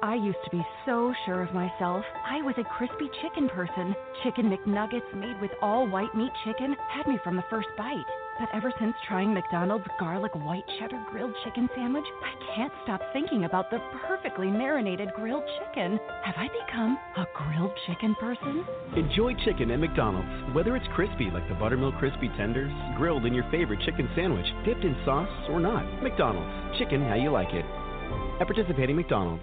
I used to be so sure of myself. I was a crispy chicken person. Chicken McNuggets made with all white meat chicken had me from the first bite. But ever since trying McDonald's garlic white cheddar grilled chicken sandwich, I can't stop thinking about the perfectly marinated grilled chicken. Have I become a grilled chicken person? Enjoy chicken at McDonald's, whether it's crispy like the Buttermilk Crispy Tenders, grilled in your favorite chicken sandwich, dipped in sauce, or not. McDonald's, chicken how you like it. At participating McDonald's.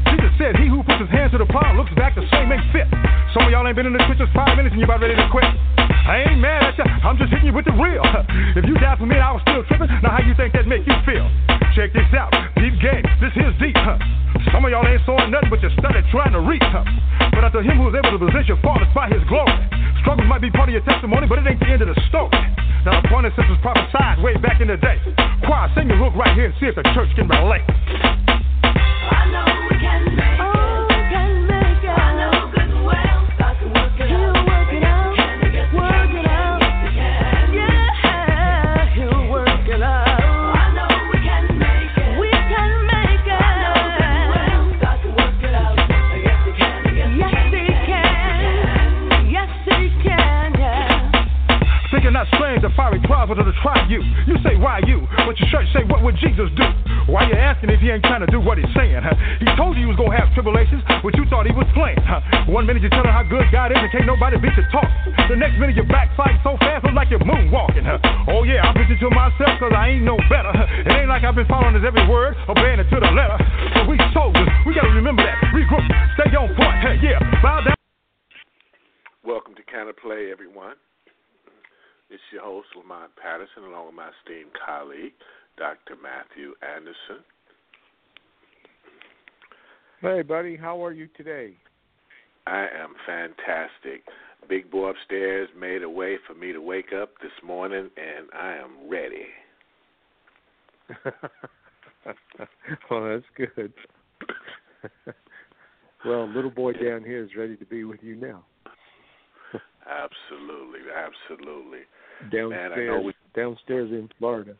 Jesus said, He who puts his hand to the plow looks back the same ain't fit. Some of y'all ain't been in the trenches five minutes and you're about ready to quit. I ain't mad at ya, I'm just hitting you with the real. If you down for me, I was still tripping. Now how you think that make you feel? Check this out, deep game. This here's deep. Huh? Some of y'all ain't sawing nothing, but you study trying to reach. Huh? But unto him who's able to position fathers by his glory. Struggles might be part of your testimony, but it ain't the end of the story. Now the point is, this was prophesied way back in the day. Choir, sing your hook right here and see if the church can relate. Jesus do? Why you asking if he ain't trying to do what he's saying? Huh? He told you he was gonna have tribulations, but you thought he was playing. Huh? One minute you tell him how good God is and can't nobody beat your talk. The next minute you're backsliding so fast, look like you're moonwalking. Huh? Oh yeah, I'm preaching to myself cause I ain't no better. It ain't like I've been following his every word, obeying it to the letter. So we soldiers, we gotta remember that. Regroup, stay on point. Hey, yeah, bow down. Welcome to Counterplay, everyone. It's your host, Lamont Patterson, along with my esteemed colleague, Dr. Matthew Anderson. Hey, buddy, how are you today? I am fantastic. Big boy upstairs made a way for me to wake up this morning, and I am ready. well, that's good. well, little boy down here is ready to be with you now. Absolutely, absolutely. Downstairs, Man, I know we downstairs in Florida.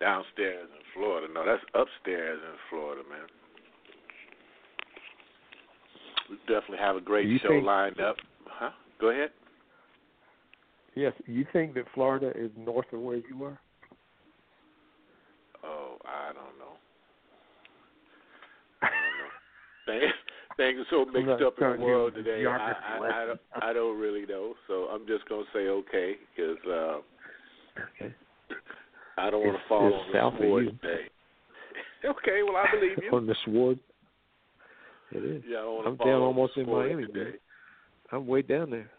Downstairs in Florida. No, that's upstairs in Florida, man. We definitely have a great you show think- lined up. Huh? Go ahead. Yes, you think that Florida is north of where you are? Oh, I don't know. I don't know. Things, things are so mixed up in the world today. I, I, I, don't, I don't really know, so I'm just gonna say okay because uh, Okay. I don't want to fall on south the of sword you. today. okay, well I believe you. On the sword. It is. Yeah, I don't want I'm fall down on almost the in Miami, today. man. I'm way down there.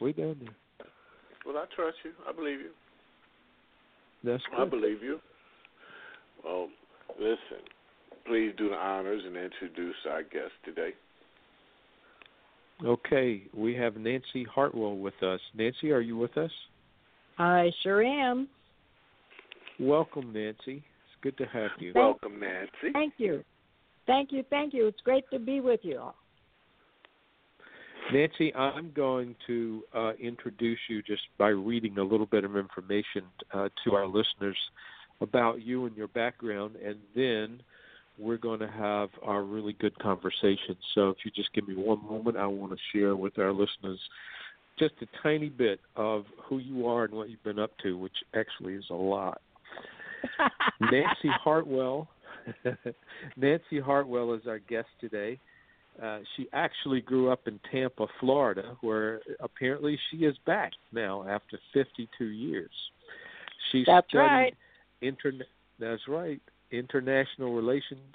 Way down there. Well, I trust you. I believe you. That's good. I believe you. Well, listen. Please do the honors and introduce our guest today. Okay, we have Nancy Hartwell with us. Nancy, are you with us? I sure am. Welcome, Nancy. It's good to have you. Welcome, Nancy. Thank you. Thank you. Thank you. It's great to be with you all. Nancy, I'm going to uh, introduce you just by reading a little bit of information uh, to our listeners about you and your background, and then we're going to have our really good conversation. So, if you just give me one moment, I want to share with our listeners just a tiny bit of who you are and what you've been up to, which actually is a lot. Nancy Hartwell. Nancy Hartwell is our guest today. Uh, she actually grew up in Tampa, Florida, where apparently she is back now after 52 years. She That's studied right. Interne- that's right. International relations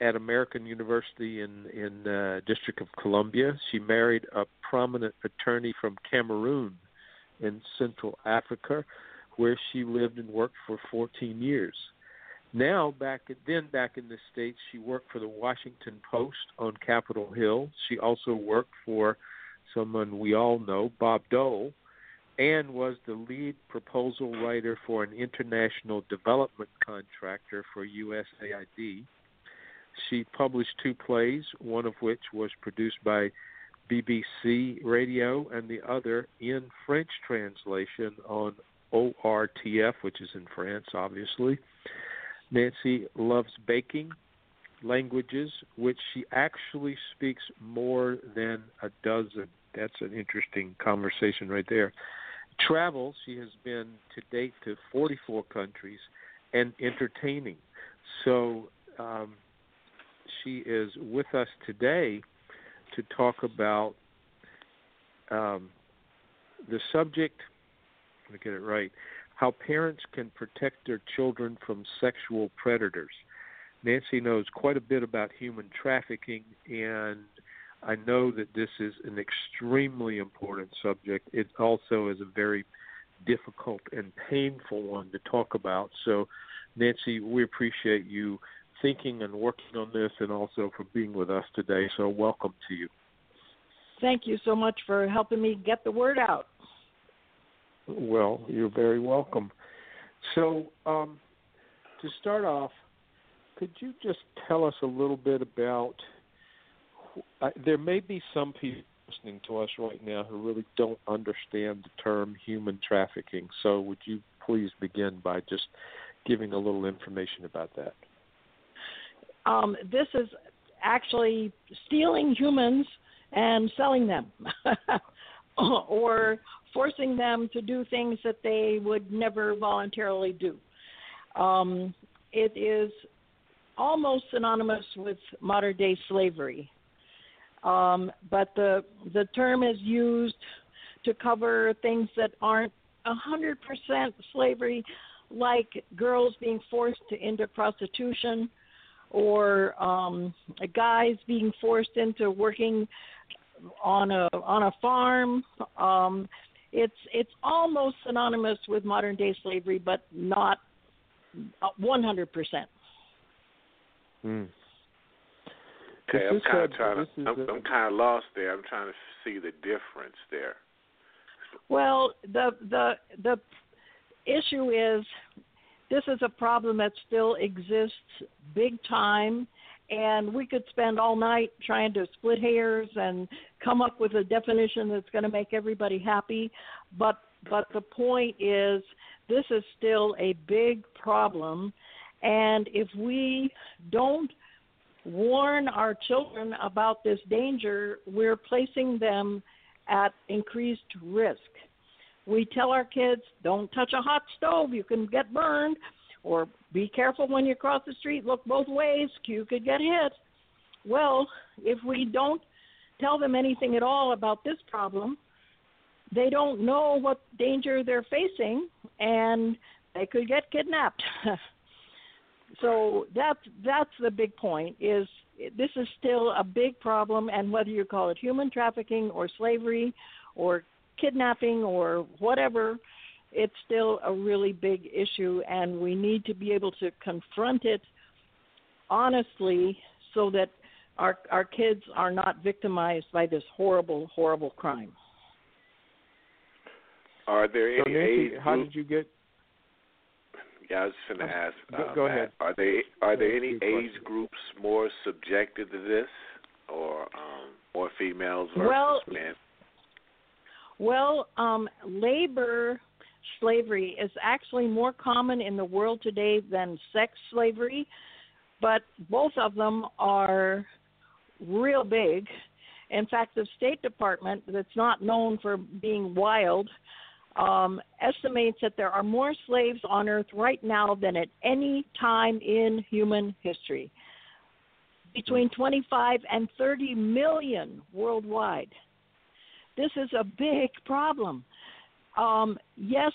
at American University in in uh, District of Columbia. She married a prominent attorney from Cameroon in Central Africa, where she lived and worked for 14 years. Now, back then, back in the states, she worked for the Washington Post on Capitol Hill. She also worked for someone we all know, Bob Dole, and was the lead proposal writer for an international development contractor for USAID. She published two plays, one of which was produced by BBC Radio, and the other in French translation on ORTF, which is in France, obviously. Nancy loves baking, languages, which she actually speaks more than a dozen. That's an interesting conversation right there. Travel, she has been to date to 44 countries, and entertaining. So um, she is with us today to talk about um, the subject. Let me get it right. How parents can protect their children from sexual predators. Nancy knows quite a bit about human trafficking, and I know that this is an extremely important subject. It also is a very difficult and painful one to talk about. So, Nancy, we appreciate you thinking and working on this and also for being with us today. So, welcome to you. Thank you so much for helping me get the word out. Well, you're very welcome. So, um, to start off, could you just tell us a little bit about? Uh, there may be some people listening to us right now who really don't understand the term human trafficking. So, would you please begin by just giving a little information about that? Um, this is actually stealing humans and selling them, or forcing them to do things that they would never voluntarily do. Um, it is almost synonymous with modern day slavery. Um, but the the term is used to cover things that aren't hundred percent slavery, like girls being forced to into prostitution, or um, guys being forced into working on a on a farm. Um, it's it's almost synonymous with modern day slavery, but not one hundred percent. Hmm. Okay, I'm kind of trying to. I'm, a- I'm kind of lost there. I'm trying to see the difference there. Well, the the the issue is this is a problem that still exists big time and we could spend all night trying to split hairs and come up with a definition that's going to make everybody happy. But but the point is this is still a big problem. And if we don't warn our children about this danger we're placing them at increased risk. We tell our kids don't touch a hot stove. You can get burned or be careful when you cross the street look both ways you could get hit. Well if we don't tell them anything at all about this problem they don't know what danger they're facing and they could get kidnapped. So that's that's the big point is this is still a big problem and whether you call it human trafficking or slavery or kidnapping or whatever it's still a really big issue and we need to be able to confront it honestly so that our our kids are not victimized by this horrible horrible crime Are there So, any Nancy, age how groups? did you get? Yeah, I was just going to ask. Go- uh, go ahead. Are they are there any age groups more subjected to this, or um, more females versus Well, men? Well, um, labor slavery is actually more common in the world today than sex slavery, but both of them are real big. In fact, the State Department, that's not known for being wild, um, estimates that there are more slaves on Earth right now than at any time in human history. Between 25 and 30 million worldwide this is a big problem. Um, yes,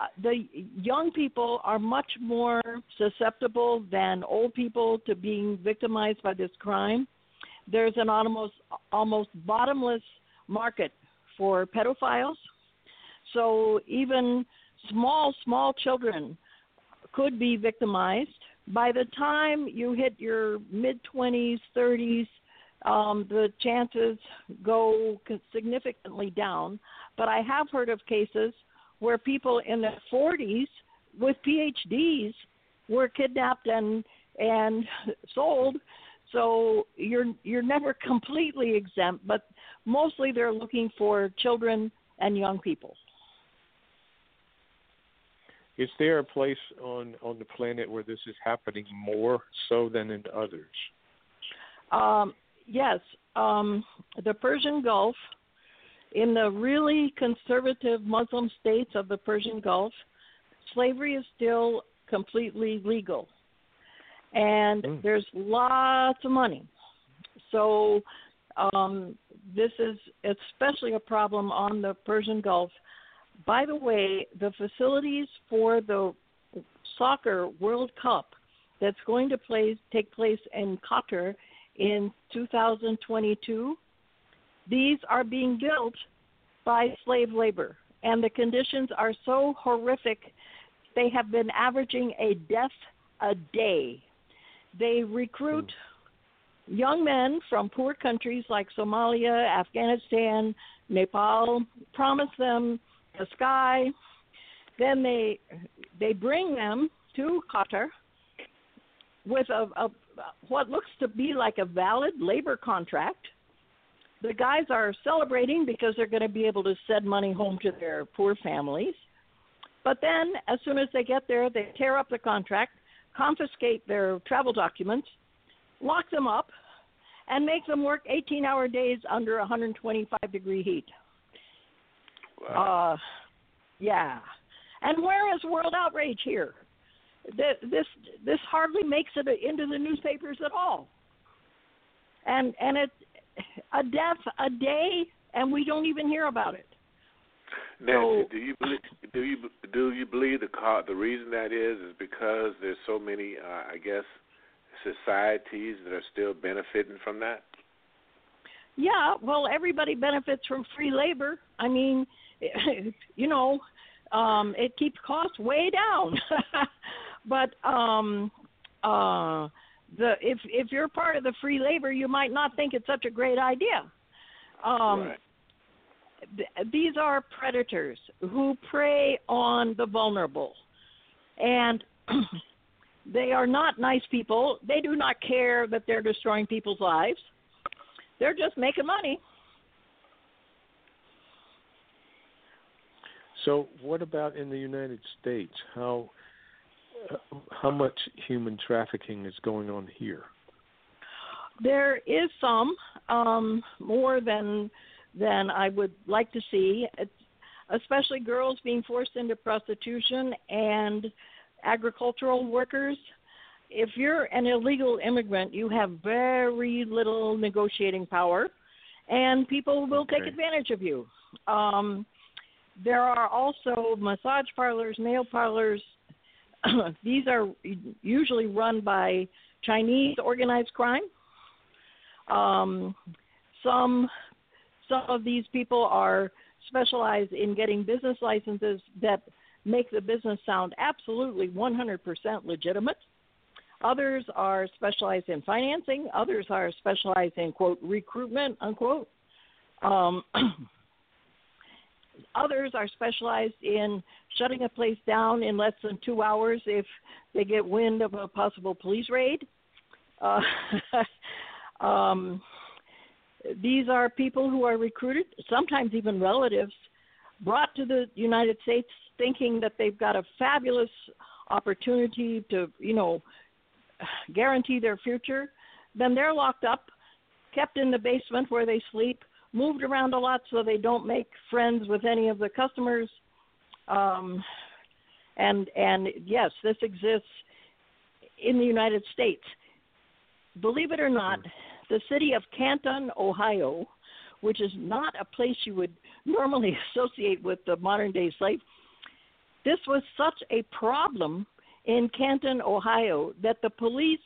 uh, the young people are much more susceptible than old people to being victimized by this crime. There's an almost almost bottomless market for pedophiles. So even small small children could be victimized. By the time you hit your mid 20s, 30s, um, the chances go significantly down. But I have heard of cases where people in their 40s with PhDs were kidnapped and and sold. So you're you're never completely exempt, but mostly they're looking for children and young people. Is there a place on on the planet where this is happening more so than in others? Um, yes, um, the Persian Gulf, in the really conservative Muslim states of the Persian Gulf, slavery is still completely legal, and Mm. there's lots of money. So um, this is especially a problem on the Persian Gulf. By the way, the facilities for the soccer World Cup that's going to play, take place in Qatar in 2022, these are being built by slave labor, and the conditions are so horrific. They have been averaging a death a day. They recruit hmm. young men from poor countries like Somalia, Afghanistan, Nepal, promise them the sky. Then they they bring them to Qatar with a, a what looks to be like a valid labor contract. The guys are celebrating because they're going to be able to send money home to their poor families. But then, as soon as they get there, they tear up the contract, confiscate their travel documents, lock them up, and make them work 18 hour days under 125 degree heat. Uh, yeah. And where is world outrage here? This this hardly makes it into the newspapers at all. And and it a death a day, and we don't even hear about it. Nancy, So- do you believe do you do you believe the ca the reason that is is because there's so many uh, I guess societies that are still benefiting from that? Yeah, well, everybody benefits from free labor. I mean, you know, um, it keeps costs way down. but um, uh, the if if you're part of the free labor, you might not think it's such a great idea. Um, right. th- these are predators who prey on the vulnerable, and they are not nice people. They do not care that they're destroying people's lives. They're just making money. So, what about in the United States? How how much human trafficking is going on here? There is some, um, more than than I would like to see, it's, especially girls being forced into prostitution and agricultural workers. If you're an illegal immigrant, you have very little negotiating power, and people will take advantage of you. Um, there are also massage parlors, nail parlors. These are usually run by Chinese organized crime. Um, some some of these people are specialized in getting business licenses that make the business sound absolutely 100% legitimate. Others are specialized in financing. Others are specialized in quote recruitment unquote. Um, others are specialized in shutting a place down in less than two hours if they get wind of a possible police raid. Uh, um, these are people who are recruited, sometimes even relatives, brought to the United States thinking that they've got a fabulous opportunity to, you know, guarantee their future. Then they're locked up, kept in the basement where they sleep, moved around a lot so they don't make friends with any of the customers. Um, and and yes, this exists in the United States. Believe it or not, the city of Canton, Ohio, which is not a place you would normally associate with the modern day slave, this was such a problem in Canton, Ohio, that the police,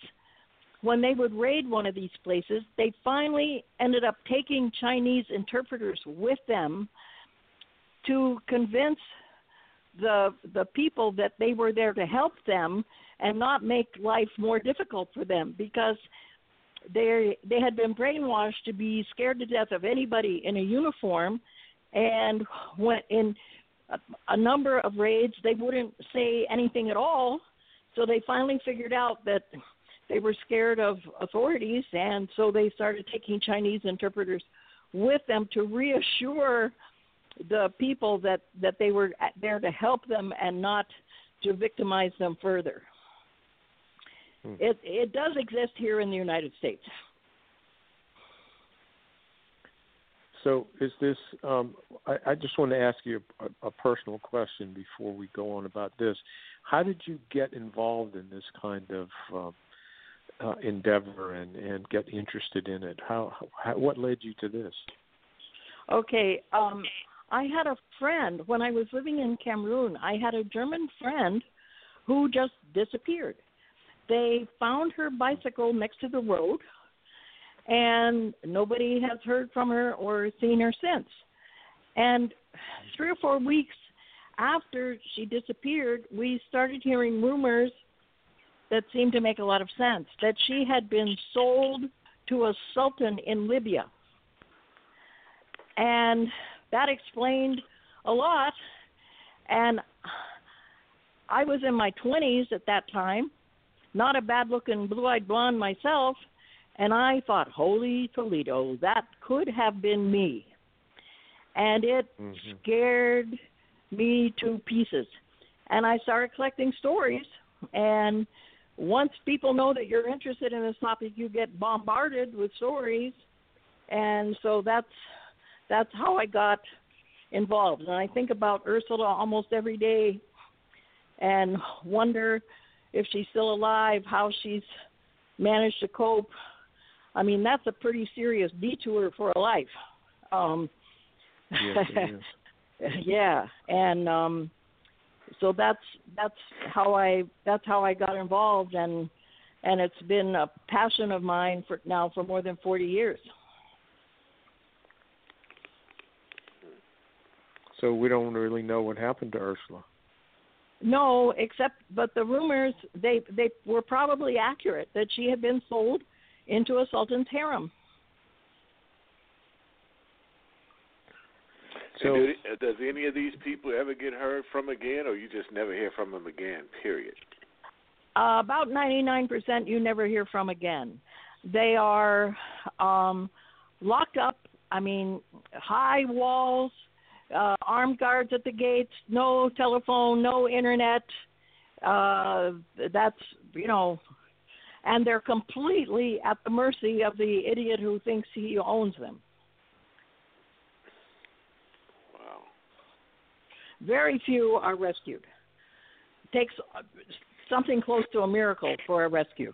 when they would raid one of these places, they finally ended up taking Chinese interpreters with them to convince the the people that they were there to help them and not make life more difficult for them because they they had been brainwashed to be scared to death of anybody in a uniform. And went in a, a number of raids they wouldn't say anything at all. So they finally figured out that they were scared of authorities. And so they started taking chinese interpreters with them to reassure the people that that they were there to help them and not to victimize them further Hmm. it it does exist here in the united states So, is this? Um, I, I just want to ask you a, a personal question before we go on about this. How did you get involved in this kind of um, uh, endeavor and and get interested in it? How, how what led you to this? Okay. Um, I had a friend when I was living in Cameroon. I had a German friend who just disappeared. They found her bicycle next to the road, and nobody has heard from her or seen her since. And three or four weeks after she disappeared, we started hearing rumors that seemed to make a lot of sense that she had been sold to a sultan in Libya and that explained a lot. And I was in my 20s at that time, not a bad looking blue eyed blonde myself, and I thought, holy Toledo, that could have been me. And it Mm-hmm. scared me to pieces. And I started collecting stories. And once people know that you're interested in this topic, you get bombarded with stories. And so that's that's how I got involved. And I think about Ursula almost every day and wonder if she's still alive, how she's managed to cope. I mean, that's a pretty serious detour for a life. Um Yes, yeah, and um so that's that's how I that's how I got involved and and it's been a passion of mine for now for more than 40 years. So we don't really know what happened to Ursula. No, except but the rumors they they were probably accurate that she had been sold into a sultan's harem. So do, does any of these people ever get heard from again, or you just never hear from them again? Period. Uh, about 99% you never hear from again. They are um, locked up. I mean, high walls, uh, armed guards at the gates, no telephone, no internet. Uh, that's you know, and they're completely at the mercy of the idiot who thinks he owns them. Wow. Very few are rescued. It Takes something close to a miracle for a rescue.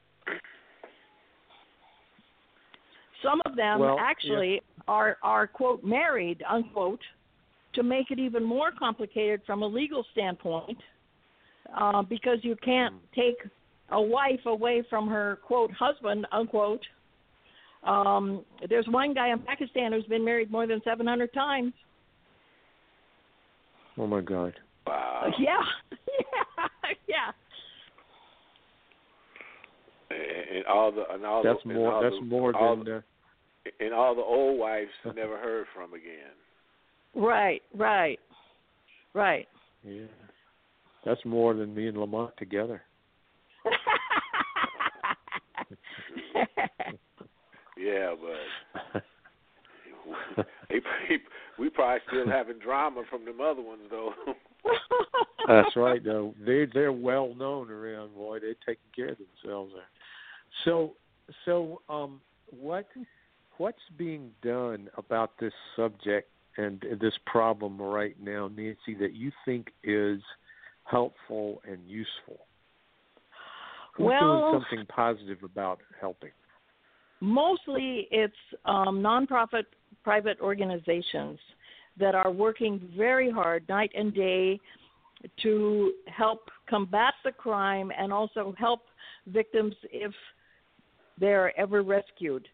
Some of them Well, actually are are quote married unquote to make it even more complicated from a legal standpoint, uh, because you can't take a wife away from her quote husband unquote. Um, there's one guy in Pakistan who's been married more than 700 times. oh my God. Wow. Yeah, yeah, yeah. And, and all the and all That's the, and more. all That's the, more all than. the, and all the old wives never heard from again. Right, right, right. yeah. That's more than me and Lamont together. Yeah, but they, we probably still having drama from them other ones though. That's right. though. they they're well known around. Boy, they're taking care of themselves there. So so um, what what's being done about this subject and this problem right now, Nancy, that you think is helpful and useful? Who's Well- doing something positive about helping? Mostly it's um, nonprofit private organizations that are working very hard night and day to help combat the crime and also help victims if they're ever rescued.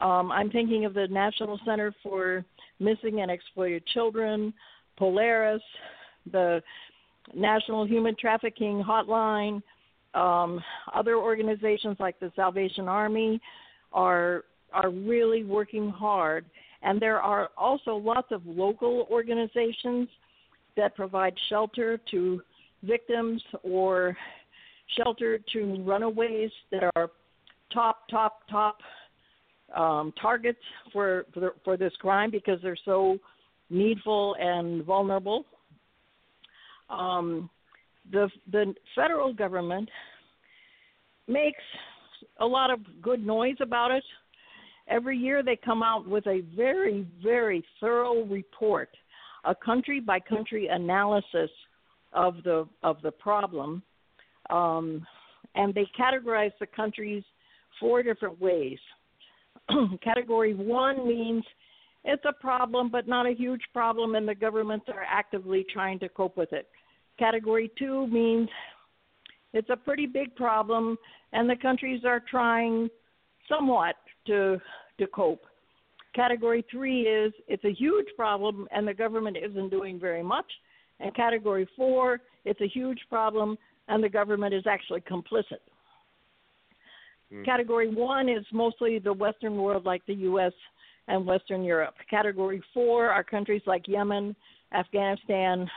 Um, I'm thinking of the National Center for Missing and Exploited Children, Polaris, the National Human Trafficking Hotline, um, other organizations like the Salvation Army are are really working hard, and there are also lots of local organizations that provide shelter to victims or shelter to runaways that are top, top, top um, targets for for, for this crime because they're so needful and vulnerable. Um, the the federal government makes a lot of good noise about it. Every year they come out with a very very thorough report, a country by country analysis of the of the problem, um, and they categorize the countries four different ways. Category one means it's a problem, but not a huge problem, and the governments are actively trying to cope with it. Category two means it's a pretty big problem, and the countries are trying somewhat to to cope. Category three is it's a huge problem, and the government isn't doing very much. And category four, it's a huge problem, and the government is actually complicit. Hmm. Category one is mostly the Western world, like the U.S. and Western Europe. Category four are countries like Yemen, Afghanistan,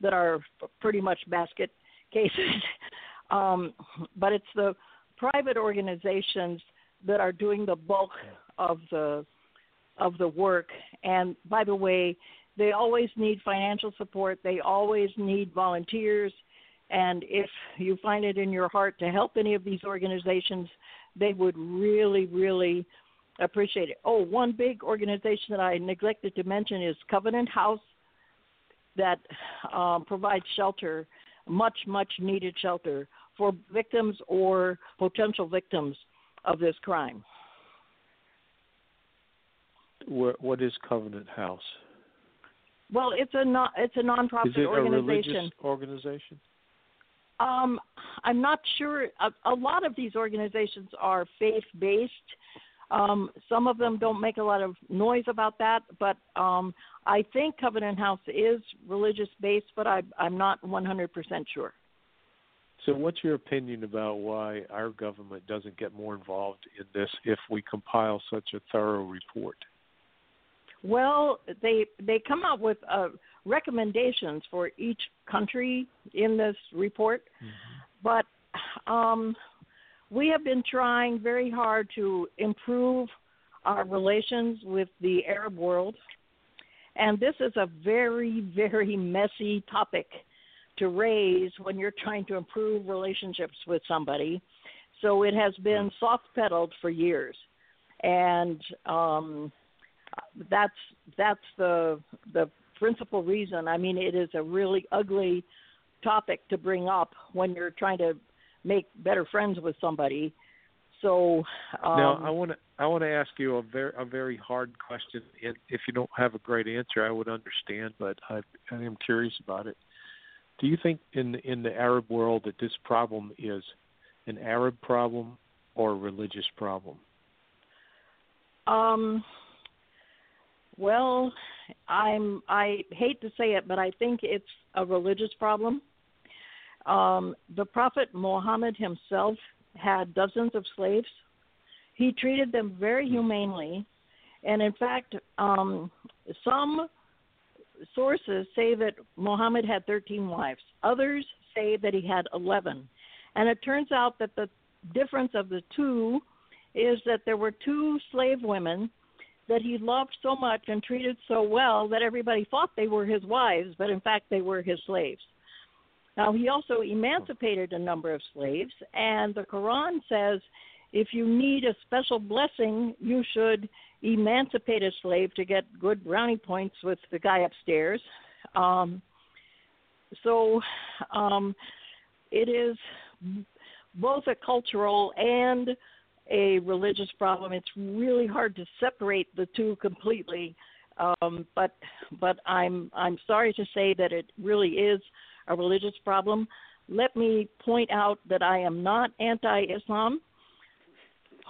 that are pretty much basket cases. um, but it's the private organizations that are doing the bulk of the of the work. And by the way, they always need financial support. They always need volunteers. And if you find it in your heart to help any of these organizations, they would really, really appreciate it. Oh, one big organization that I neglected to mention is Covenant House, that um, provides shelter, much, much needed shelter for victims or potential victims of this crime. What, what is Covenant House? Well, it's a non, it's a nonprofit Is it a organization. religious organization? Um, I'm not sure. A, a lot of these organizations are faith based. Um, some of them don't make a lot of noise about that, but um, I think Covenant House is religious based, but I, I'm not 100% sure. So, what's your opinion about why our government doesn't get more involved in this if we compile such a thorough report? Well, they they come out with uh, recommendations for each country in this report, but um, we have been trying very hard to improve our relations with the Arab world, and this is a very very messy topic to raise when you're trying to improve relationships with somebody. So it has been soft pedaled for years, and um, that's that's the the principal reason. I mean, it is a really ugly topic to bring up when you're trying to make better friends with somebody. So um, now, I want to I want to ask you a very a very hard question. And if you don't have a great answer, I would understand, but I, I am curious about it. Do you think in in the Arab world that this problem is an Arab problem or a religious problem? Um, well, I'm I hate to say it, but I think it's a religious problem. Um, the Prophet Muhammad himself had dozens of slaves. He treated them very humanely, and in fact, um, some sources say that Muhammad had 13 wives. Others say that he had 11. And it turns out that the difference of the two is that there were two slave women that he loved so much and treated so well that everybody thought they were his wives, but in fact they were his slaves. Now, he also emancipated a number of slaves, and the Quran says if you need a special blessing, you should emancipate a slave to get good brownie points with the guy upstairs. Um, so um, it is both a cultural and a religious problem. It's really hard to separate the two completely. Um, but but I'm I'm sorry to say that it really is a religious problem. Let me point out that I am not anti-Islam.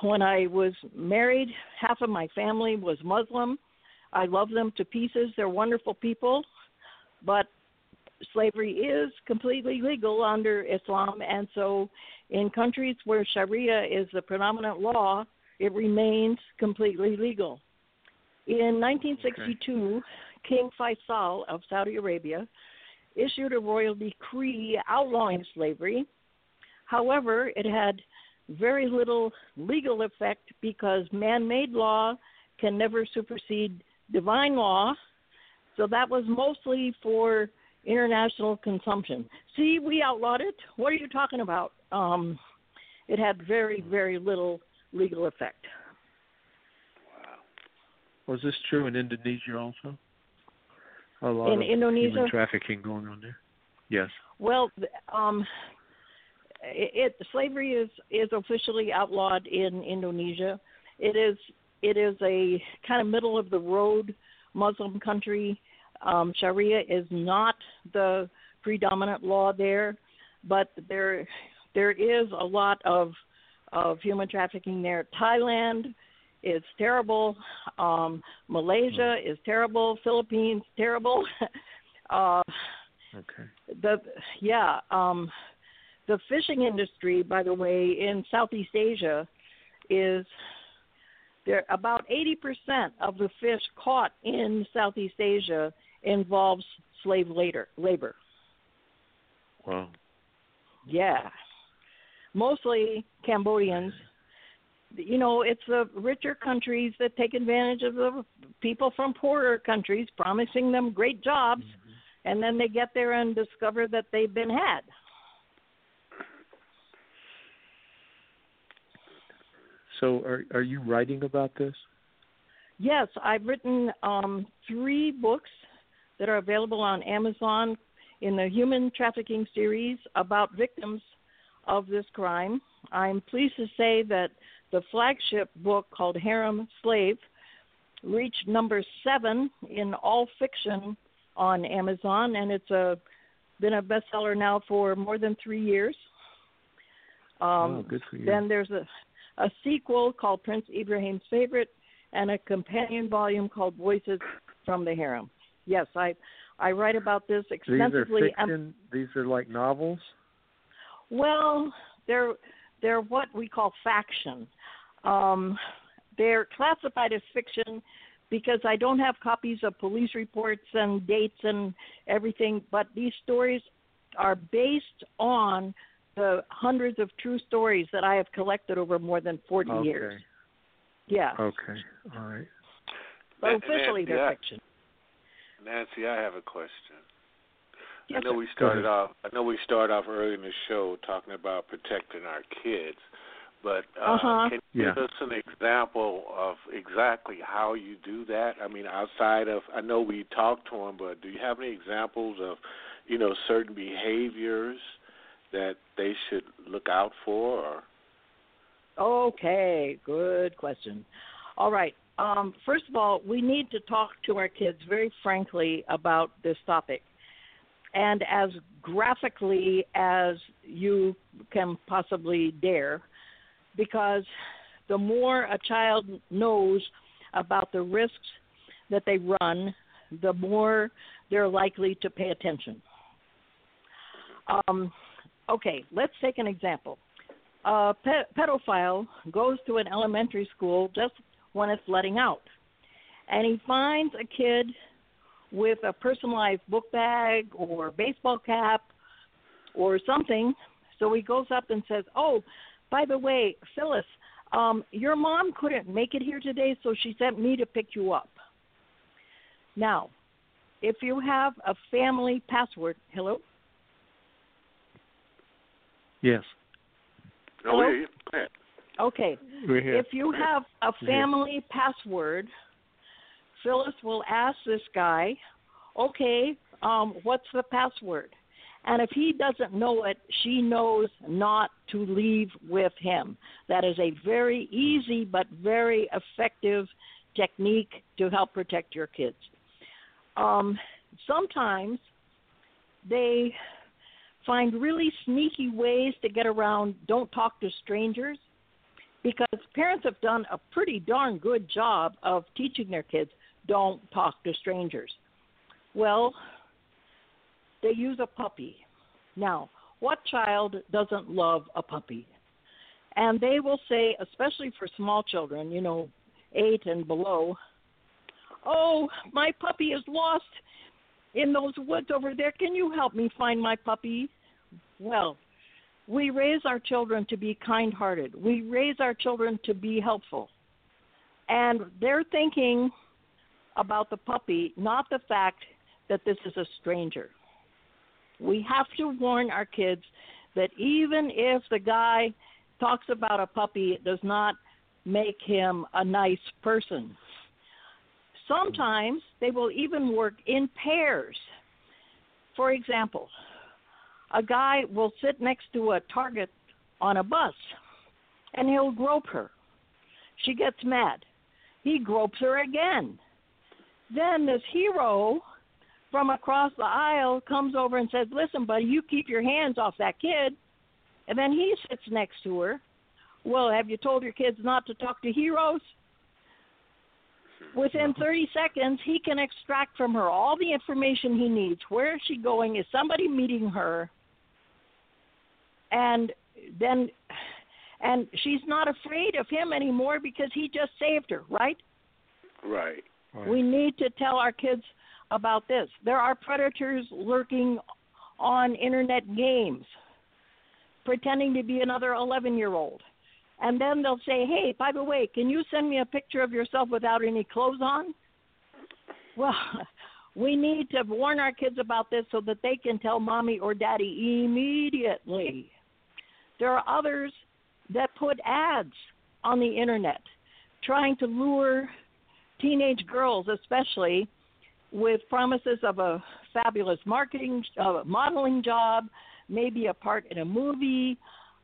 When I was married, half of my family was Muslim. I love them to pieces. They're wonderful people, but slavery is completely legal under Islam, and so in countries where Sharia is the predominant law, it remains completely legal. In 1962, King Faisal of Saudi Arabia issued a royal decree outlawing slavery. However, it had very little legal effect because man made law can never supersede divine law. So that was mostly for international consumption. See, we outlawed it. What are you talking about? Um, it had very, very little legal effect. Wow. Was this true in Indonesia also? A lot In of Indonesia? human trafficking going on there. Yes. Well, um, it, it slavery is is officially outlawed in Indonesia. It is it is a kind of middle of the road Muslim country. Um, Sharia is not the predominant law there, but there there is a lot of of human trafficking there. Thailand is terrible. Um, Malaysia is terrible. Philippines terrible. uh, Okay. the yeah um the fishing industry by the way in southeast asia is there about 80% of the fish caught in southeast asia involves slave labor labor Wow. yeah mostly cambodians. You know it's the richer countries that take advantage of the people from poorer countries promising them great jobs and then they get there and discover that they've been had. So are are you writing about this? Yes, I've written um, three books that are available on Amazon in the human trafficking series about victims of this crime. I'm pleased to say that the flagship book called Harem Slave reached number seven in all fiction on Amazon, and it's a been a bestseller now for more than three years. Um, oh, good for you. Then there's a, a sequel called Prince Ibrahim's Favorite and a companion volume called Voices from the Harem. Yes, I I write about this extensively. These are. Um, fiction. These are like novels. Well, they're they're what we call faction. Um, they're classified as fiction because I don't have copies of police reports and dates and everything, but these stories are based on the hundreds of true stories that I have collected over more than 40 Okay. years. Yeah. Okay. All right. But officially, Nancy, they're I- fiction. Nancy, I have a question. Yes, I know sir. we started off. I know we started off early in the show talking about protecting our kids, but uh, Uh-huh. can you Yeah. give us an example of exactly how you do that? I mean, outside of I know we talked to them, but do you have any examples of, you know, certain behaviors that they should look out for? Or Okay, good question. All right. Um, first of all, we need to talk to our kids very frankly about this topic and as graphically as you can possibly dare, because the more a child knows about the risks that they run, the more they're likely to pay attention. Um, okay, let's take an example a pe- pedophile goes to an elementary school just when it's letting out, and he finds a kid with a personalized book bag or baseball cap or something. So he goes up and says, "Oh, by the way, Phyllis, um, your mom couldn't make it here today, so she sent me to pick you up." Now, if you have a family password, hello. Yes. Hello? we- go ahead. Okay. We're here. If you have a Yeah. family password, Phyllis will ask this guy, okay, um, what's the password? And if he doesn't know it, she knows not to leave with him. That is a very easy but very effective technique to help protect your kids. Um, sometimes they find really sneaky ways to get around don't talk to strangers because parents have done a pretty darn good job of teaching their kids don't talk to strangers. Well, they use a puppy. Now, what child doesn't love a puppy? And they will say, especially for small children, you know, eight and below, oh, my puppy is lost in those woods over there. Can you help me find my puppy? Well, we raise our children to be kind hearted, we raise our children to be helpful. And they're thinking about the puppy, not the fact that this is a stranger. We have to warn our kids that even if the guy talks about a puppy, it does not make him a nice person. Sometimes they will even work in pairs. For example, a guy will sit next to a target on a bus and he'll grope her. She gets mad. He gropes her again. Then this hero from across the aisle comes over and says, Listen, buddy, you keep your hands off that kid. And then he sits next to her. Well, have you told your kids not to talk to heroes? Within 30 seconds, he can extract from her all the information he needs. Where is she going? Is somebody meeting her? And then, and she's not afraid of him anymore because he just saved her, right? right? Right. We need to tell our kids about this. There are predators lurking on internet games, pretending to be another 11 year old. And then they'll say, hey, by the way, can you send me a picture of yourself without any clothes on? Well, we need to warn our kids about this so that they can tell mommy or daddy immediately. There are others that put ads on the internet trying to lure teenage girls, especially, with promises of a fabulous marketing uh, modeling job, maybe a part in a movie,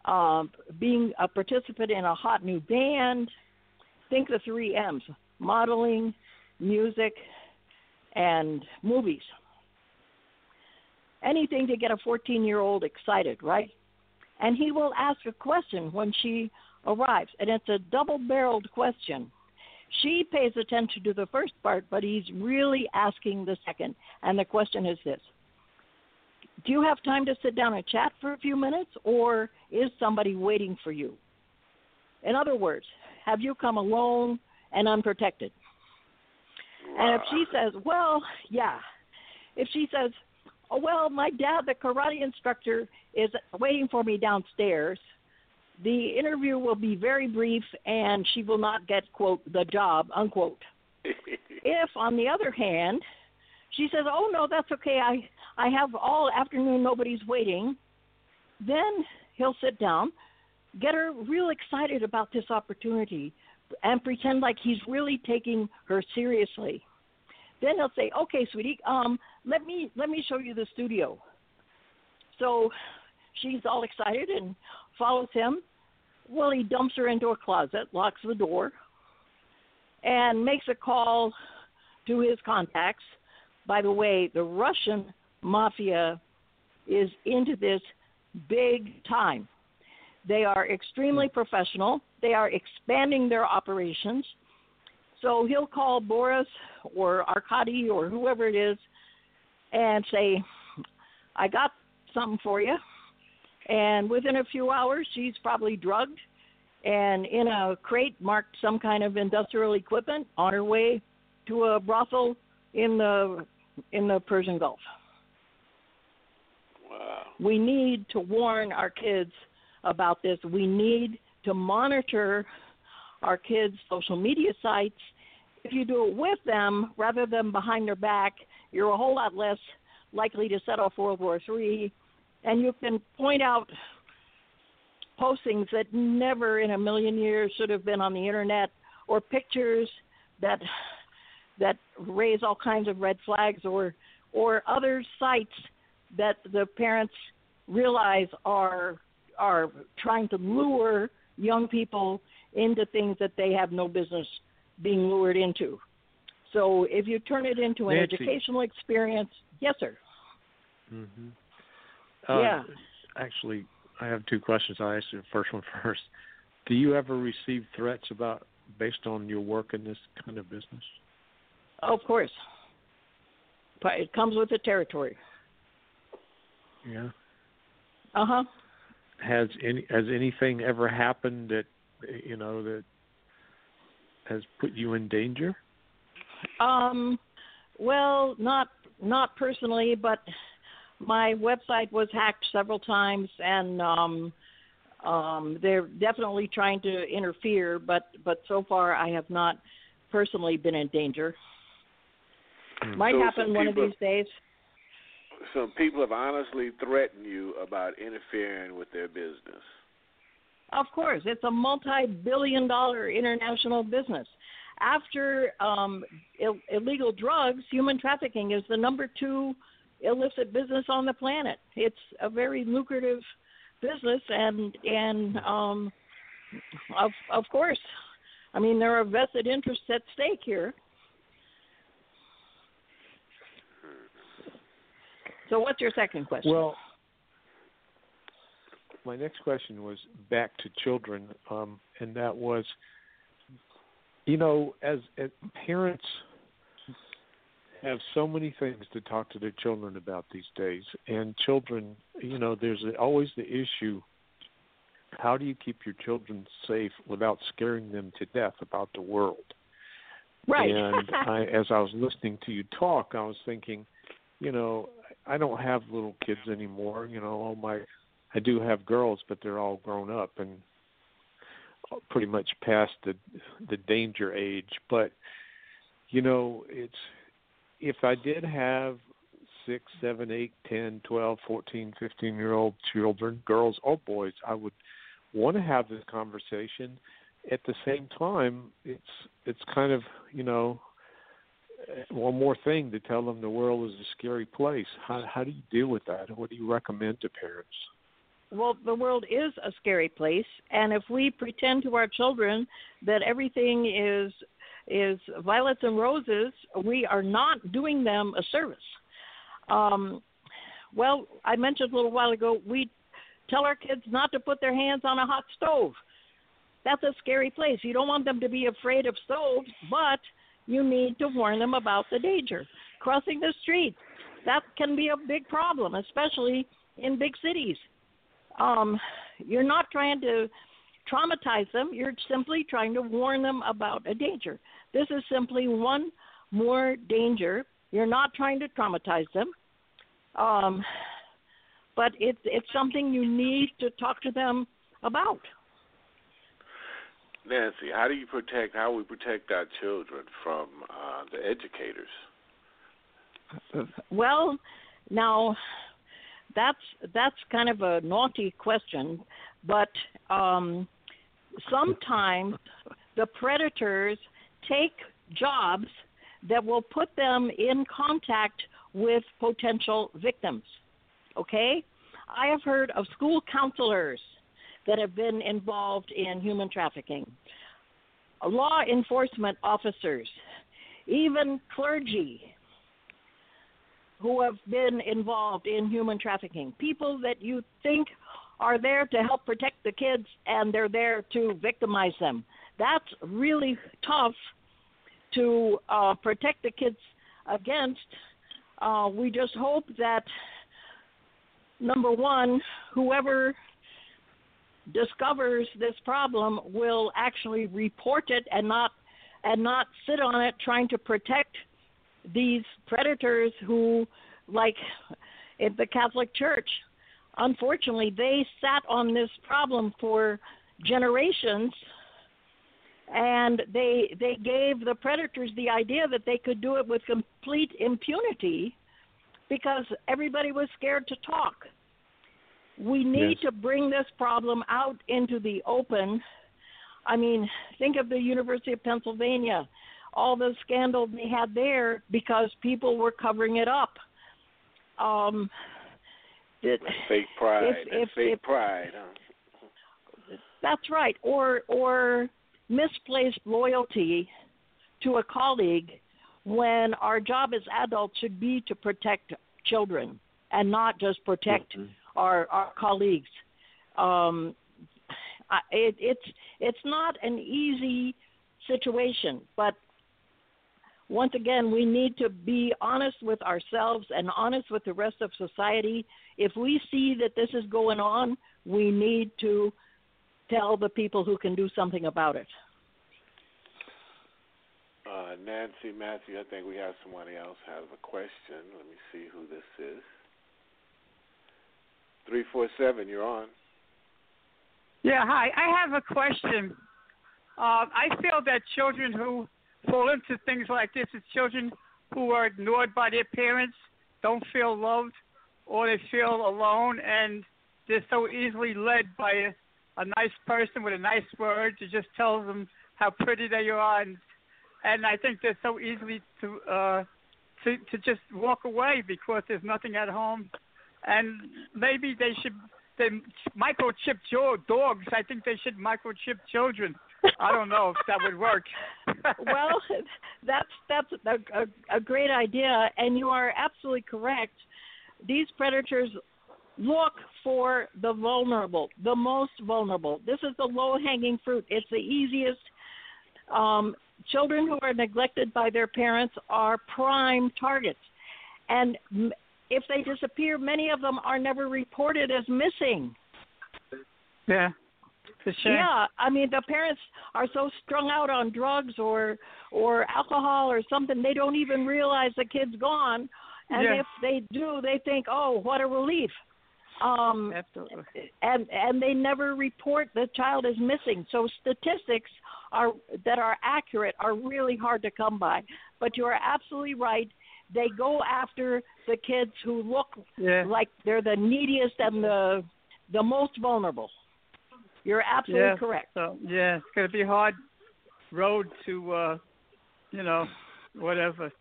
um, being a participant in a hot new band. Think the three M's: modeling, music, and movies. Anything to get a 14-year-old excited, right? And he will ask a question when she arrives, and it's a double-barreled question she pays attention to the first part, but he's really asking the second. And the question is this Do you have time to sit down and chat for a few minutes, or is somebody waiting for you? In other words, have you come alone and unprotected? And if she says, Well, yeah. If she says, Oh, well, my dad, the karate instructor, is waiting for me downstairs the interview will be very brief and she will not get quote the job unquote. If on the other hand she says oh no that's okay. I i have all afternoon nobody's waiting then he'll sit down get her real excited about this opportunity and pretend like he's really taking her seriously. Then he'll say okay sweetie um let me let me show you the studio. So she's all excited and follows him. Well, he dumps her into a closet, locks the door, and makes a call to his contacts. By the way, the Russian mafia is into this big time. They are extremely hmm. professional. They are expanding their operations. So he'll call Boris or Arkady or whoever it is and say, I got something for you and within a few hours she's probably drugged and in a crate marked some kind of industrial equipment on her way to a brothel in the in the Persian Gulf. Wow. We need to warn our kids about this. We need to monitor our kids' social media sites. If you do it with them rather than behind their back, you're a whole lot less likely to set off World War III and you can point out postings that never in a million years should have been on the internet or pictures that that raise all kinds of red flags or or other sites that the parents realize are are trying to lure young people into things that they have no business being lured into. So if you turn it into an Nancy. educational experience, yes, sir. Mm-hmm. Uh, Yeah. Actually, I have two questions. I'll ask you the first one first. Do you ever receive threats about based on your work in this kind of business? Of course. But it comes with the territory. Yeah. Uh huh. Has any has anything ever happened that you know that has put you in danger? Um, well, not not personally, but my website was hacked several times, and um, um, they're definitely trying to interfere. But but so far, I have not personally been in danger. Might So happen one of these days. Some people have honestly threatened you about interfering with their business. Of course, it's a multi-billion-dollar international business. After um, Ill- illegal drugs, human trafficking is the number two illicit business on the planet. It's a very lucrative business, and and um, of of course, I mean there are vested interests at stake here. So, what's your second question? Well, my next question was back to children, um, and that was, you know, as, as parents have so many things to talk to their children about these days, and children, you know, there's always the issue. How do you keep your children safe without scaring them to death about the world? right. And I, as I was listening to you talk, I was thinking, you know, I don't have little kids anymore. You know, all my, I do have girls, but they're all grown up and pretty much past the the danger age. But you know, it's if I did have six, seven, eight, ten, twelve, fourteen, fifteen year old children, girls or boys, I would want to have this conversation. At the same time, it's it's kind of you know uh, one more thing to tell them the world is a scary place. How how do you deal with that? What do you recommend to parents? Well, the world is a scary place, and if we pretend to our children that everything is is violets and roses, we are not doing them a service. Um, well, I mentioned a little while ago we tell our kids not to put their hands on a hot stove. That's a scary place. You don't want them to be afraid of stoves, but you need to warn them about the danger. Crossing the street, that can be a big problem, especially in big cities. Um, you're not trying to traumatize them, you're simply trying to warn them about a danger. This is simply one more danger. You're not trying to traumatize them. Um, but it's it's something you need to talk to them about. Nancy, how do you protect? How we protect our children from uh, the educators? Well, now that's that's kind of a naughty question, but um, sometimes the predators take jobs that will put them in contact with potential victims. Okay, I have heard of school counselors that have been involved in human trafficking, law enforcement officers, even clergy who have been involved in human trafficking. People that you think are there to help protect the kids and they're there to victimize them. That's really tough to uh, protect the kids against. Uh, we just hope that, number one, whoever discovers this problem will actually report it and not and not sit on it trying to protect these predators who like in the Catholic Church unfortunately they sat on this problem for generations and they they gave the predators the idea that they could do it with complete impunity because everybody was scared to talk we need Yes. to bring this problem out into the open. I mean, think of the University of Pennsylvania, all the scandal they had there because people were covering it up. Um, it, Fake pride. If- if- fake if- pride. Huh? that's right, or or misplaced loyalty to a colleague when our job as adults should be to protect children and not just protect our our colleagues. Um, I, it, it's it's not an easy situation, but once again, we need to be honest with ourselves and honest with the rest of society. If we see that this is going on, we need to tell the people who can do something about it. Uh, Nancy Matthew, I think we have somebody else have a question. Let me see who this is. Three four seven, you're on. Yeah, hi. I have a question. Uh, I feel that children who fall into things like this is children who are ignored by their parents, don't feel loved, or they feel alone, and they're so easily led by a, a nice person with a nice word to just tell them how pretty they are, and and I think they're so easily to uh, to to just walk away because there's nothing at home, and maybe they should they microchip dogs. I think they should microchip children. I don't know if that would work. well, that's that's a, a, a great idea, and you are absolutely correct. These predators look for the vulnerable, the most vulnerable. This is the low-hanging fruit. It's the easiest. Um, children who are neglected by their parents are prime targets, and m- if they disappear, many of them are never reported as missing. yeah, a shame. Yeah, I mean the parents are so strung out on drugs or or alcohol or something they don't even realize the kid's gone, and Yeah. if they do, they think, "Oh, what a relief." Um, Absolutely. and and they never report the child is missing. So statistics are that are accurate are really hard to come by. But you are absolutely right. They go after the kids who look Yeah. like they're the neediest and the the most vulnerable. You're absolutely yeah. correct. So yeah, it's gonna be a hard road to, uh, you know, whatever.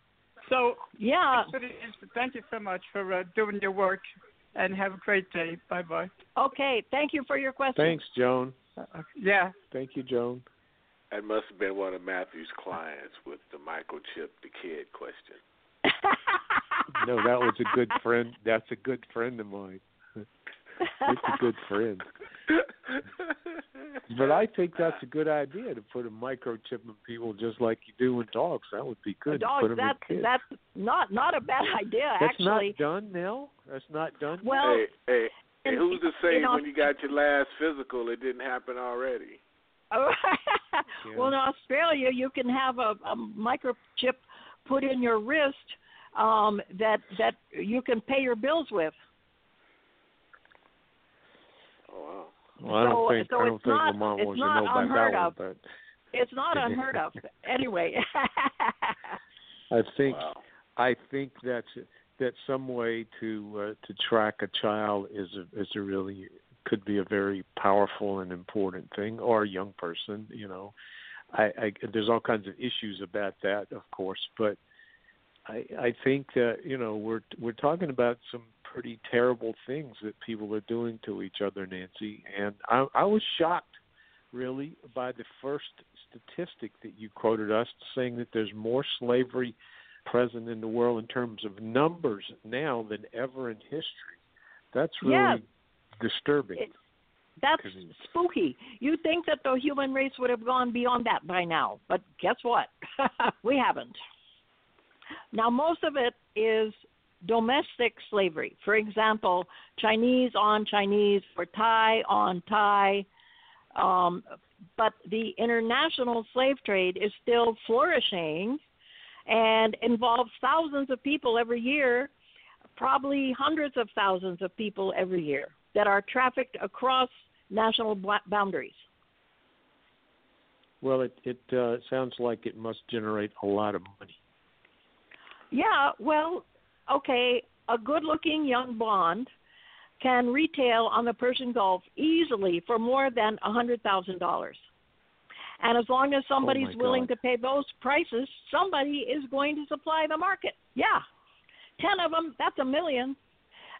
So Yeah. thanks for the answer. thank you so much for uh, doing your work, and have a great day. Bye bye. Okay. Thank you for your question. Thanks, Joan. Yeah. Thank you, Joan. That must have been one of Matthew's clients with the microchip the kid question. No, that was a good friend. That's a good friend of mine. It's a good friend. But I think that's a good idea to put a microchip in people just like you do in dogs. That would be good. Dogs, put 'em that's in that's not not a bad idea That's actually. not done now. That's not done. yet? Well, hey, hey, hey, in- who's to say in Aus- when you got your last physical it didn't happen already? well, in Australia, you can have a, a microchip put in your wrist um, that that you can pay your bills with. Oh well, I don't so- think so I don't it's think not- Lamont wants to know about that of. one, It's not unheard of. Anyway. I think wow. I think that's that some way to uh, to track a child is a is a really could be a very powerful and important thing, or a young person. You know, I, I there's all kinds of issues about that, of course, but I I think that you know we're we're talking about some pretty terrible things that people are doing to each other, Nancy, and I I was shocked really by the first statistic that you quoted us saying that there's more slavery present in the world in terms of numbers now than ever in history. That's really Yeah. disturbing. It- That's spooky. You'd think that the human race would have gone beyond that by now, but guess what? we haven't. Now, most of it is domestic slavery. For example, Chinese on Chinese or Thai on Thai. Um, but the international slave trade is still flourishing and involves thousands of people every year, probably hundreds of thousands of people every year that are trafficked across national boundaries. well, it it uh, sounds like it must generate a lot of money. Yeah, well, okay, a good looking young blonde can retail on the Persian Gulf easily for more than a $100,000. And as long as somebody's Oh willing to pay those prices, somebody is going to supply the market. Yeah. 10 of them, that's a million.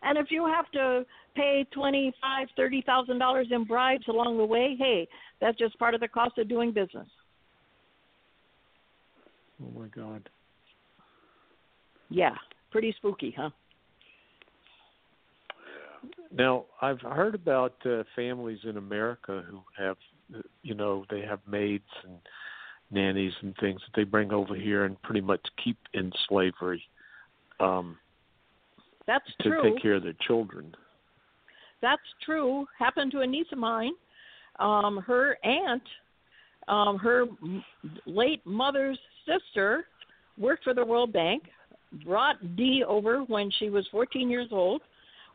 And if you have to pay twenty-five, thirty thousand dollars in bribes along the way, hey, that's just part of the cost of doing business. Oh my God. Yeah, pretty spooky, huh? Now, I've heard about uh, families in America who have, uh, you know, they have maids and nannies and things that they bring over here and pretty much keep in slavery um, That's true. to true. take care of their children. That's true. Happened to a niece of mine. Um, her aunt, um, her late mother's sister, worked for the World Bank. Brought Dee over when she was 14 years old.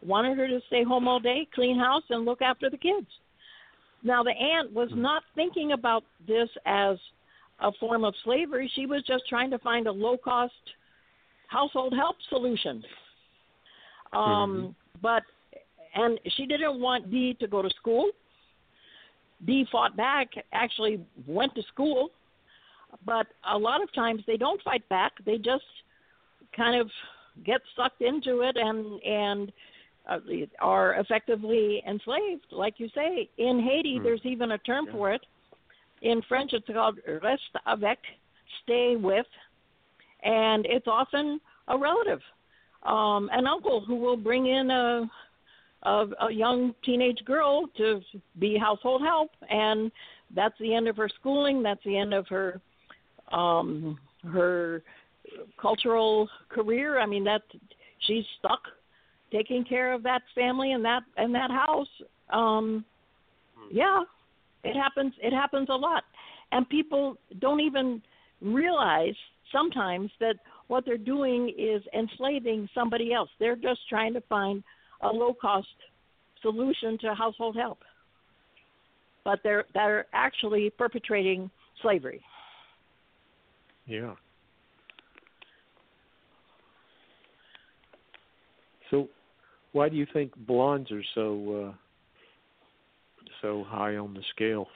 Wanted her to stay home all day, clean house, and look after the kids. Now the aunt was not thinking about this as a form of slavery. She was just trying to find a low-cost household help solution. Um, But and she didn't want Dee to go to school. Dee fought back, actually went to school, but a lot of times they don't fight back. They just kind of get sucked into it and and uh, are effectively enslaved, like you say. In Haiti, Hmm. there's even a term for it. In French, it's called reste avec, stay with, and it's often a relative, um, an uncle who will bring in a a, a young teenage girl to be household help, and that's the end of her schooling. That's the end of her um, her cultural career. I mean, that she's stuck taking care of that family and that and that house. Um, yeah, it happens. It happens a lot, and people don't even realize sometimes that what they're doing is enslaving somebody else. They're just trying to find a low cost solution to household help. But they're they're actually perpetrating slavery. Yeah. So, why do you think blondes are so uh, so high on the scale?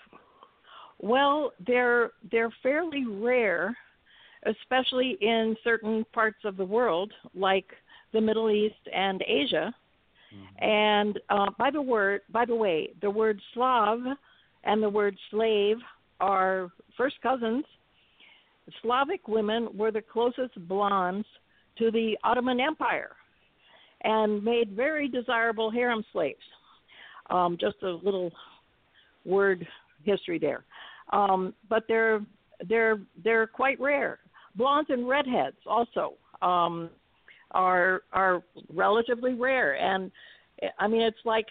Well, they're they're fairly rare, especially in certain parts of the world, like the Middle East and Asia. And uh, by the word, by the way, the word Slav and the word slave are first cousins. Slavic women were the closest blondes to the Ottoman Empire, and made very desirable harem slaves. Um, just a little word history there. Um, but they're they're they're quite rare. Blondes and redheads also um, are are relatively rare, and I mean it's like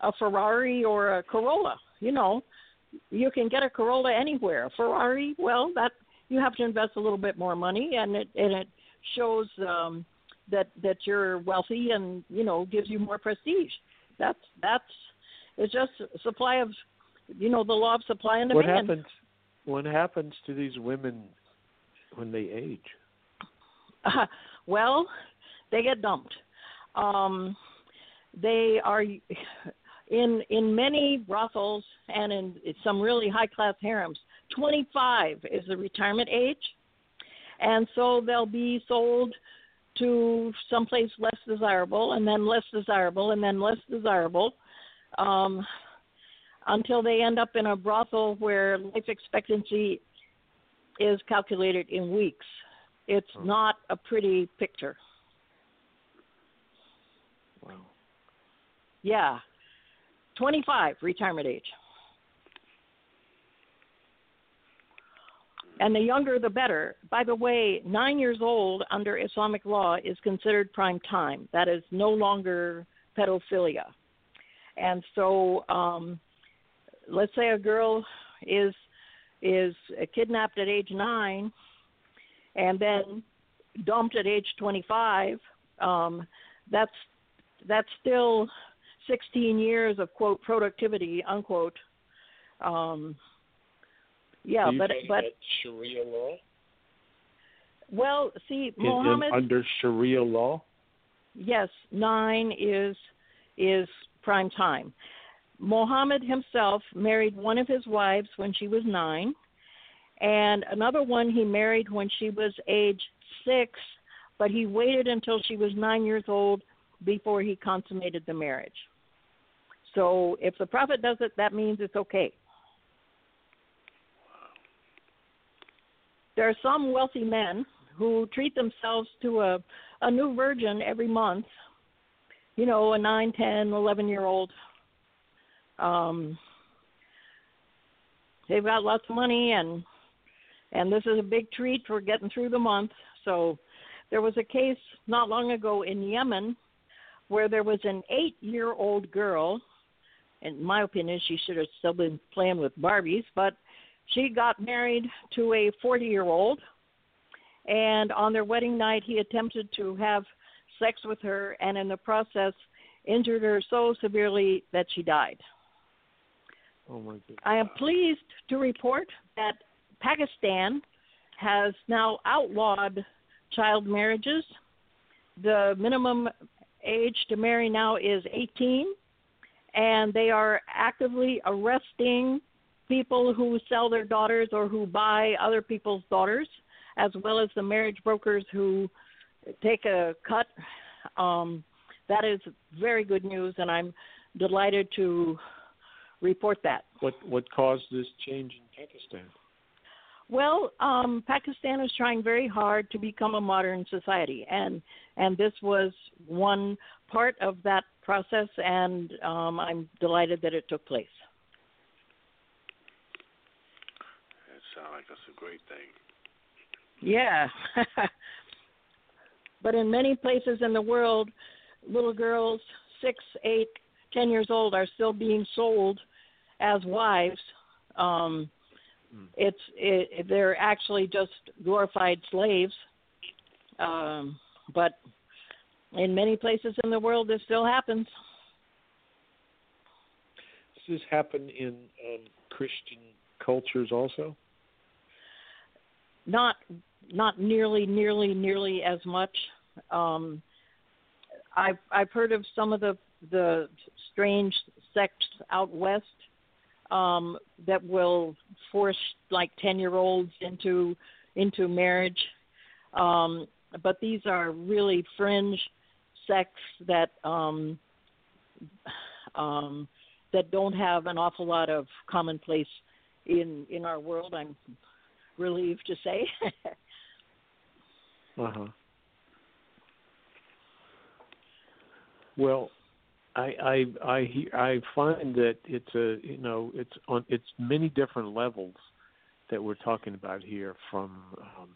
a Ferrari or a Corolla. You know, you can get a Corolla anywhere. A Ferrari, well, that you have to invest a little bit more money, and it and it shows um, that that you're wealthy, and you know gives you more prestige. That's that's it's just supply of you know the law of supply and demand. What happens? What happens to these women when they age? Uh, well, they get dumped. Um, they are in in many brothels and in some really high class harems. Twenty five is the retirement age, and so they'll be sold to someplace less desirable, and then less desirable, and then less desirable, um, until they end up in a brothel where life expectancy is calculated in weeks. It's not a pretty picture. Wow. Yeah. 25 retirement age. And the younger the better. By the way, 9 years old under Islamic law is considered prime time. That is no longer pedophilia. And so um let's say a girl is is kidnapped at age 9 and then dumped at age 25 um that's that's still 16 years of quote productivity unquote um yeah you but but Sharia law? well see in- under Sharia law? yes 9 is is prime time Mohammed himself married one of his wives when she was 9 and another one he married when she was age 6 but he waited until she was 9 years old before he consummated the marriage so if the prophet does it that means it's okay there are some wealthy men who treat themselves to a a new virgin every month you know a nine ten eleven year old um they've got lots of money and and this is a big treat for getting through the month. So, there was a case not long ago in Yemen where there was an eight-year-old girl. In my opinion, she should have still been playing with Barbies, but she got married to a 40-year-old, and on their wedding night, he attempted to have sex with her, and in the process, injured her so severely that she died. Oh my goodness. I am pleased to report that Pakistan has now outlawed child marriages. The minimum age to marry now is 18, and they are actively arresting people who sell their daughters or who buy other people's daughters, as well as the marriage brokers who take a cut. Um, that is very good news, and I'm delighted to report that. What what caused this change in Pakistan? Well, um, Pakistan is trying very hard to become a modern society, and and this was one part of that process, and um, I'm delighted that it took place. It sounds like that's a great thing. Yeah. but in many places in the world, little girls, six, eight, ten years old, are still being sold as wives. Um, It's it, they're actually just glorified slaves. Um, but in many places in the world, this still happens. Does this happen in um, Christian cultures also? Not not nearly nearly nearly as much. Um i've i've heard of some of the the strange sects out west um that will force like 10 year olds into into marriage. Um but these are really fringe sects that um um that don't have an awful lot of commonplace in in our world i'm relieved to say. Uh huh. Well, I I I I find that it's a you know it's on it's many different levels that we're talking about here, from um,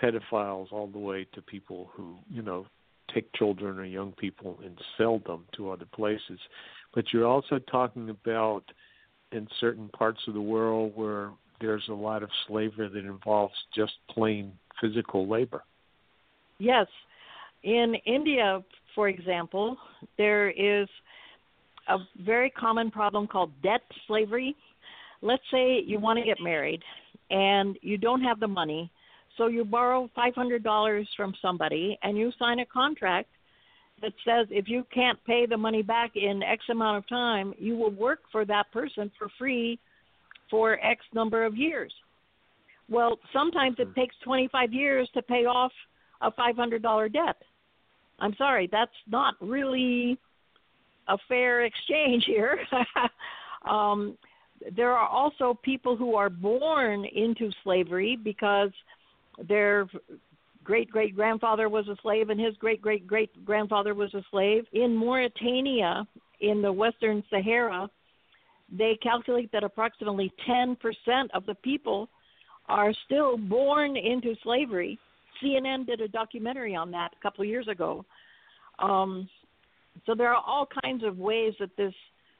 pedophiles all the way to people who you know take children or young people and sell them to other places. But you're also talking about in certain parts of the world where there's a lot of slavery that involves just plain physical labor. Yes. In India, for example, there is a very common problem called debt slavery. Let's say you want to get married and you don't have the money, so you borrow $500 from somebody and you sign a contract that says if you can't pay the money back in X amount of time, you will work for that person for free for X number of years. Well, sometimes it takes 25 years to pay off a $500 debt. I'm sorry, that's not really a fair exchange here. um, there are also people who are born into slavery because their great great grandfather was a slave and his great great great grandfather was a slave. In Mauritania, in the Western Sahara, they calculate that approximately 10% of the people are still born into slavery. CNN did a documentary on that a couple of years ago. Um, so there are all kinds of ways that this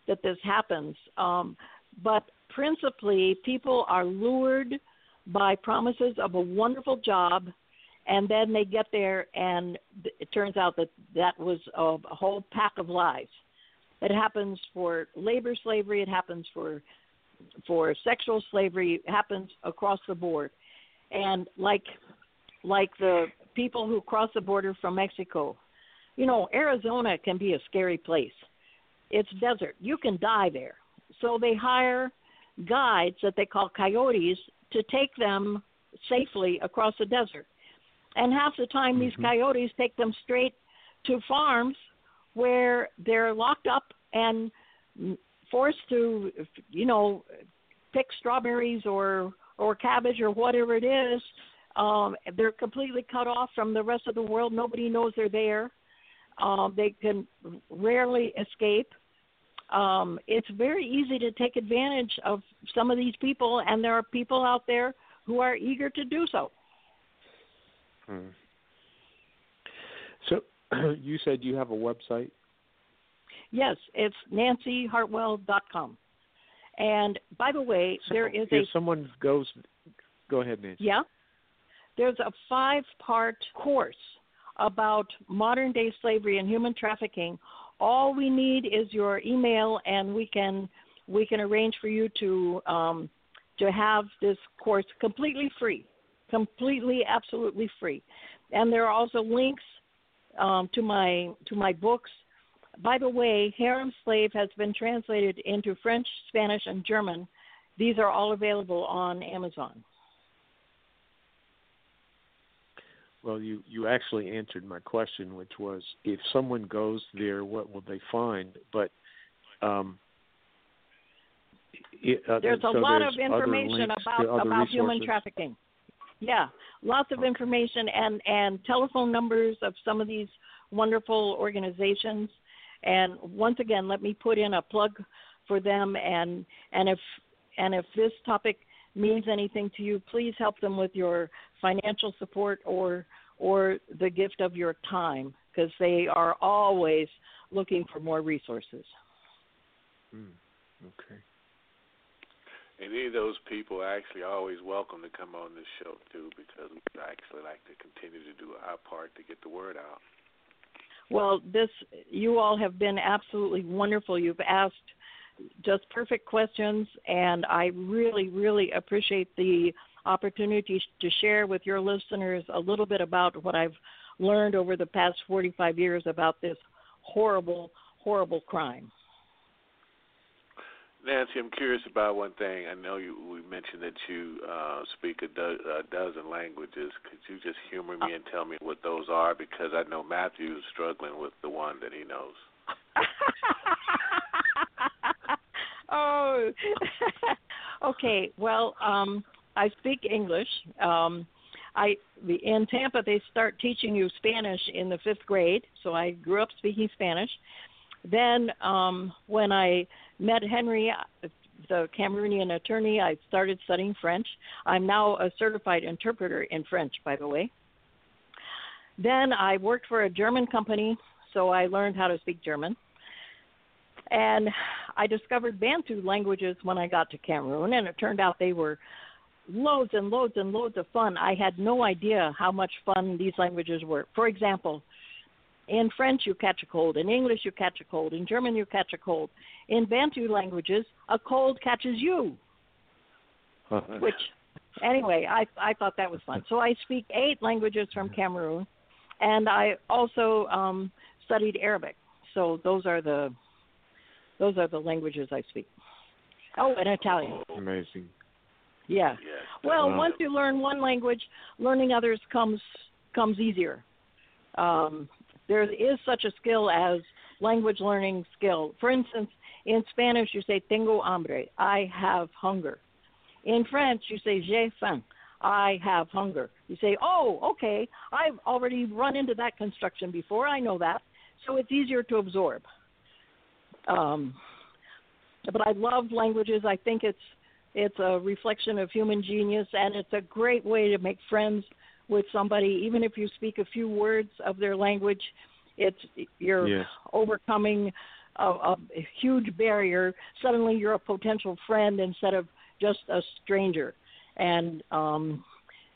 that this happens, um, but principally people are lured by promises of a wonderful job, and then they get there, and it turns out that that was a, a whole pack of lies. It happens for labor slavery. It happens for for sexual slavery. It happens across the board, and like like the people who cross the border from Mexico, you know, Arizona can be a scary place. It's desert. You can die there. So they hire guides that they call coyotes to take them safely across the desert. And half the time, these mm-hmm. coyotes take them straight to farms where they're locked up and forced to, you know, pick strawberries or or cabbage or whatever it is. Um, they're completely cut off from the rest of the world. Nobody knows they're there. Um, they can rarely escape. Um, it's very easy to take advantage of some of these people, and there are people out there who are eager to do so. Hmm. So you said you have a website. Yes, it's nancyhartwell.com. And by the way, So there is if a someone goes, go ahead, Nancy. yeah, there's a five-part course about modern day slavery and human trafficking. All we need is your email, and we can we can arrange for you to um, to have this course completely free, completely absolutely free. And there are also links um, to my to my books. By the way, Harem Slave has been translated into French, Spanish, and German. These are all available on Amazon. Well, you you actually answered my question, which was if someone goes there, what will they find? But um, it, uh, There's a so lot there's of information about about human trafficking. Yeah, lots of information and and telephone numbers of some of these wonderful organizations. And once again, let me put in a plug for them. And and if and if this topic means anything to you, please help them with your financial support or or the gift of your time because they are always looking for more resources. Hmm. Okay. Any of those people are actually always welcome to come on this show too, because we actually like to continue to do our part to get the word out. Well, this you all have been absolutely wonderful. You've asked just perfect questions, and I really, really appreciate the opportunity to share with your listeners a little bit about what I've learned over the past 45 years about this horrible, horrible crime. Nancy, I'm curious about one thing. I know you we mentioned that you uh, speak a, do, a dozen languages. Could you just humor me and tell me what those are? Because I know Matthew is struggling with the one that he knows. oh, okay. Well, um, I speak English. Um, I in Tampa they start teaching you Spanish in the fifth grade, so I grew up speaking Spanish. Then um, when I met Henry, the Cameroonian attorney, I started studying French. I'm now a certified interpreter in French, by the way. Then I worked for a German company, so I learned how to speak German. And I discovered Bantu languages when I got to Cameroon, and it turned out they were loads and loads and loads of fun. I had no idea how much fun these languages were. For example, in French, you catch a cold. In English, you catch a cold. In German, you catch a cold. In Bantu languages, a cold catches you. Which, anyway, I I thought that was fun. So I speak eight languages from Cameroon, and I also um, studied Arabic. So those are the those are the languages I speak. Oh, and Italian. Amazing. Yeah. Yes. Well, Wow. once you learn one language, learning others comes comes easier. Um, there is such a skill as language learning skill. For instance, in Spanish you say tengo hambre, I have hunger. In French you say j'ai faim, I have hunger. You say, oh, okay, I've already run into that construction before. I know that, so it's easier to absorb. Um, but I love languages. I think it's it's a reflection of human genius, and it's a great way to make friends with somebody, even if you speak a few words of their language. It's you're Yes. overcoming a, a huge barrier. Suddenly, you're a potential friend instead of just a stranger, and um,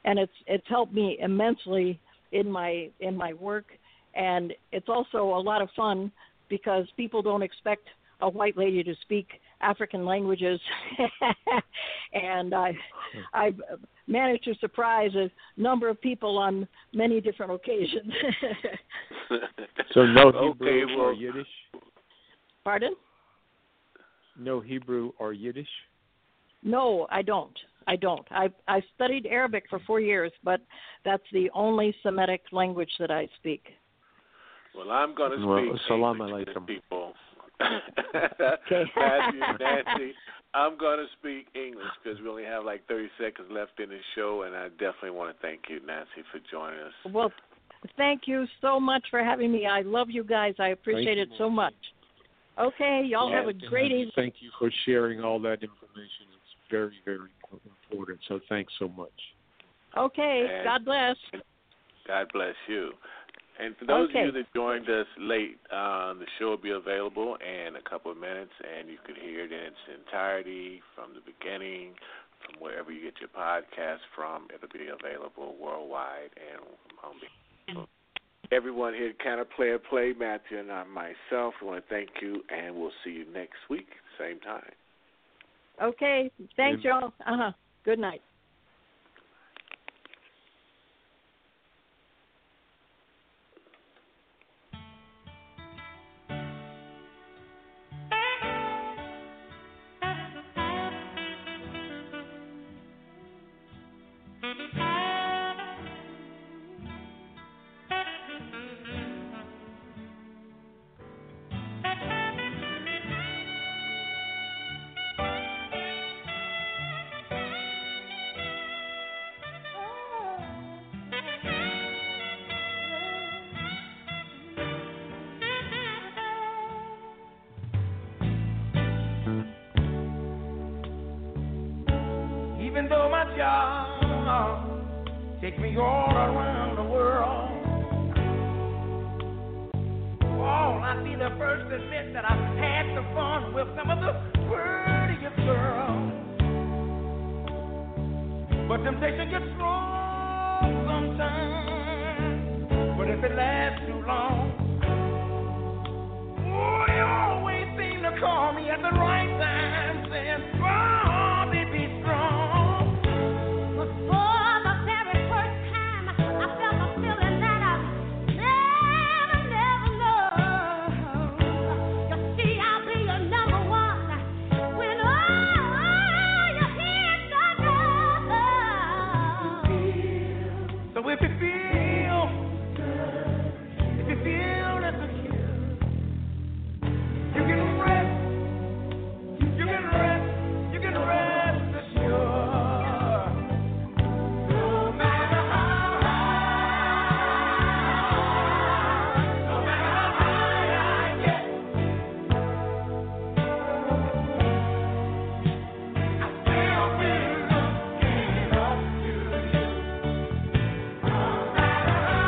and it's it's helped me immensely in my in my work, and it's also a lot of fun because people don't expect a white lady to speak African languages, and I hmm. I've managed to surprise a number of people on many different occasions. So no okay, Hebrew or Yiddish? Pardon? No Hebrew or Yiddish? No, I don't. I don't. I I studied Arabic for four years, but that's the only Semitic language that I speak. Well, I'm going to Well, speak salam English to alaikum. people. Okay. Matthew, Nancy, I'm going to speak English because we only have like 30 seconds left in the show, and I definitely want to thank you, Nancy, for joining us. Well, thank you so much for having me. I love you guys. I appreciate Thank it so much. Okay, y'all have a great evening. Thank you for sharing all that information. It's very, very important. important. So thanks so much. Okay. And- God bless. God bless you. And for those Okay. of you that joined us late, uh, the show will be available in a couple of minutes, and you can hear it in its entirety from the beginning, from wherever you get your podcast from. It'll be available worldwide and on behalf everyone here at Kind of Player Play, Matthew and I myself, I want to thank you, and we'll see you next week, same time. Okay. Thanks, And- y'all. Uh huh. Good night. Even though my job takes me all around the world. Oh, I'll be the first to admit that I've had the fun with some of the prettiest girls. But temptation gets strong sometimes. But if it lasts too long, oh, you always seem to call me at the right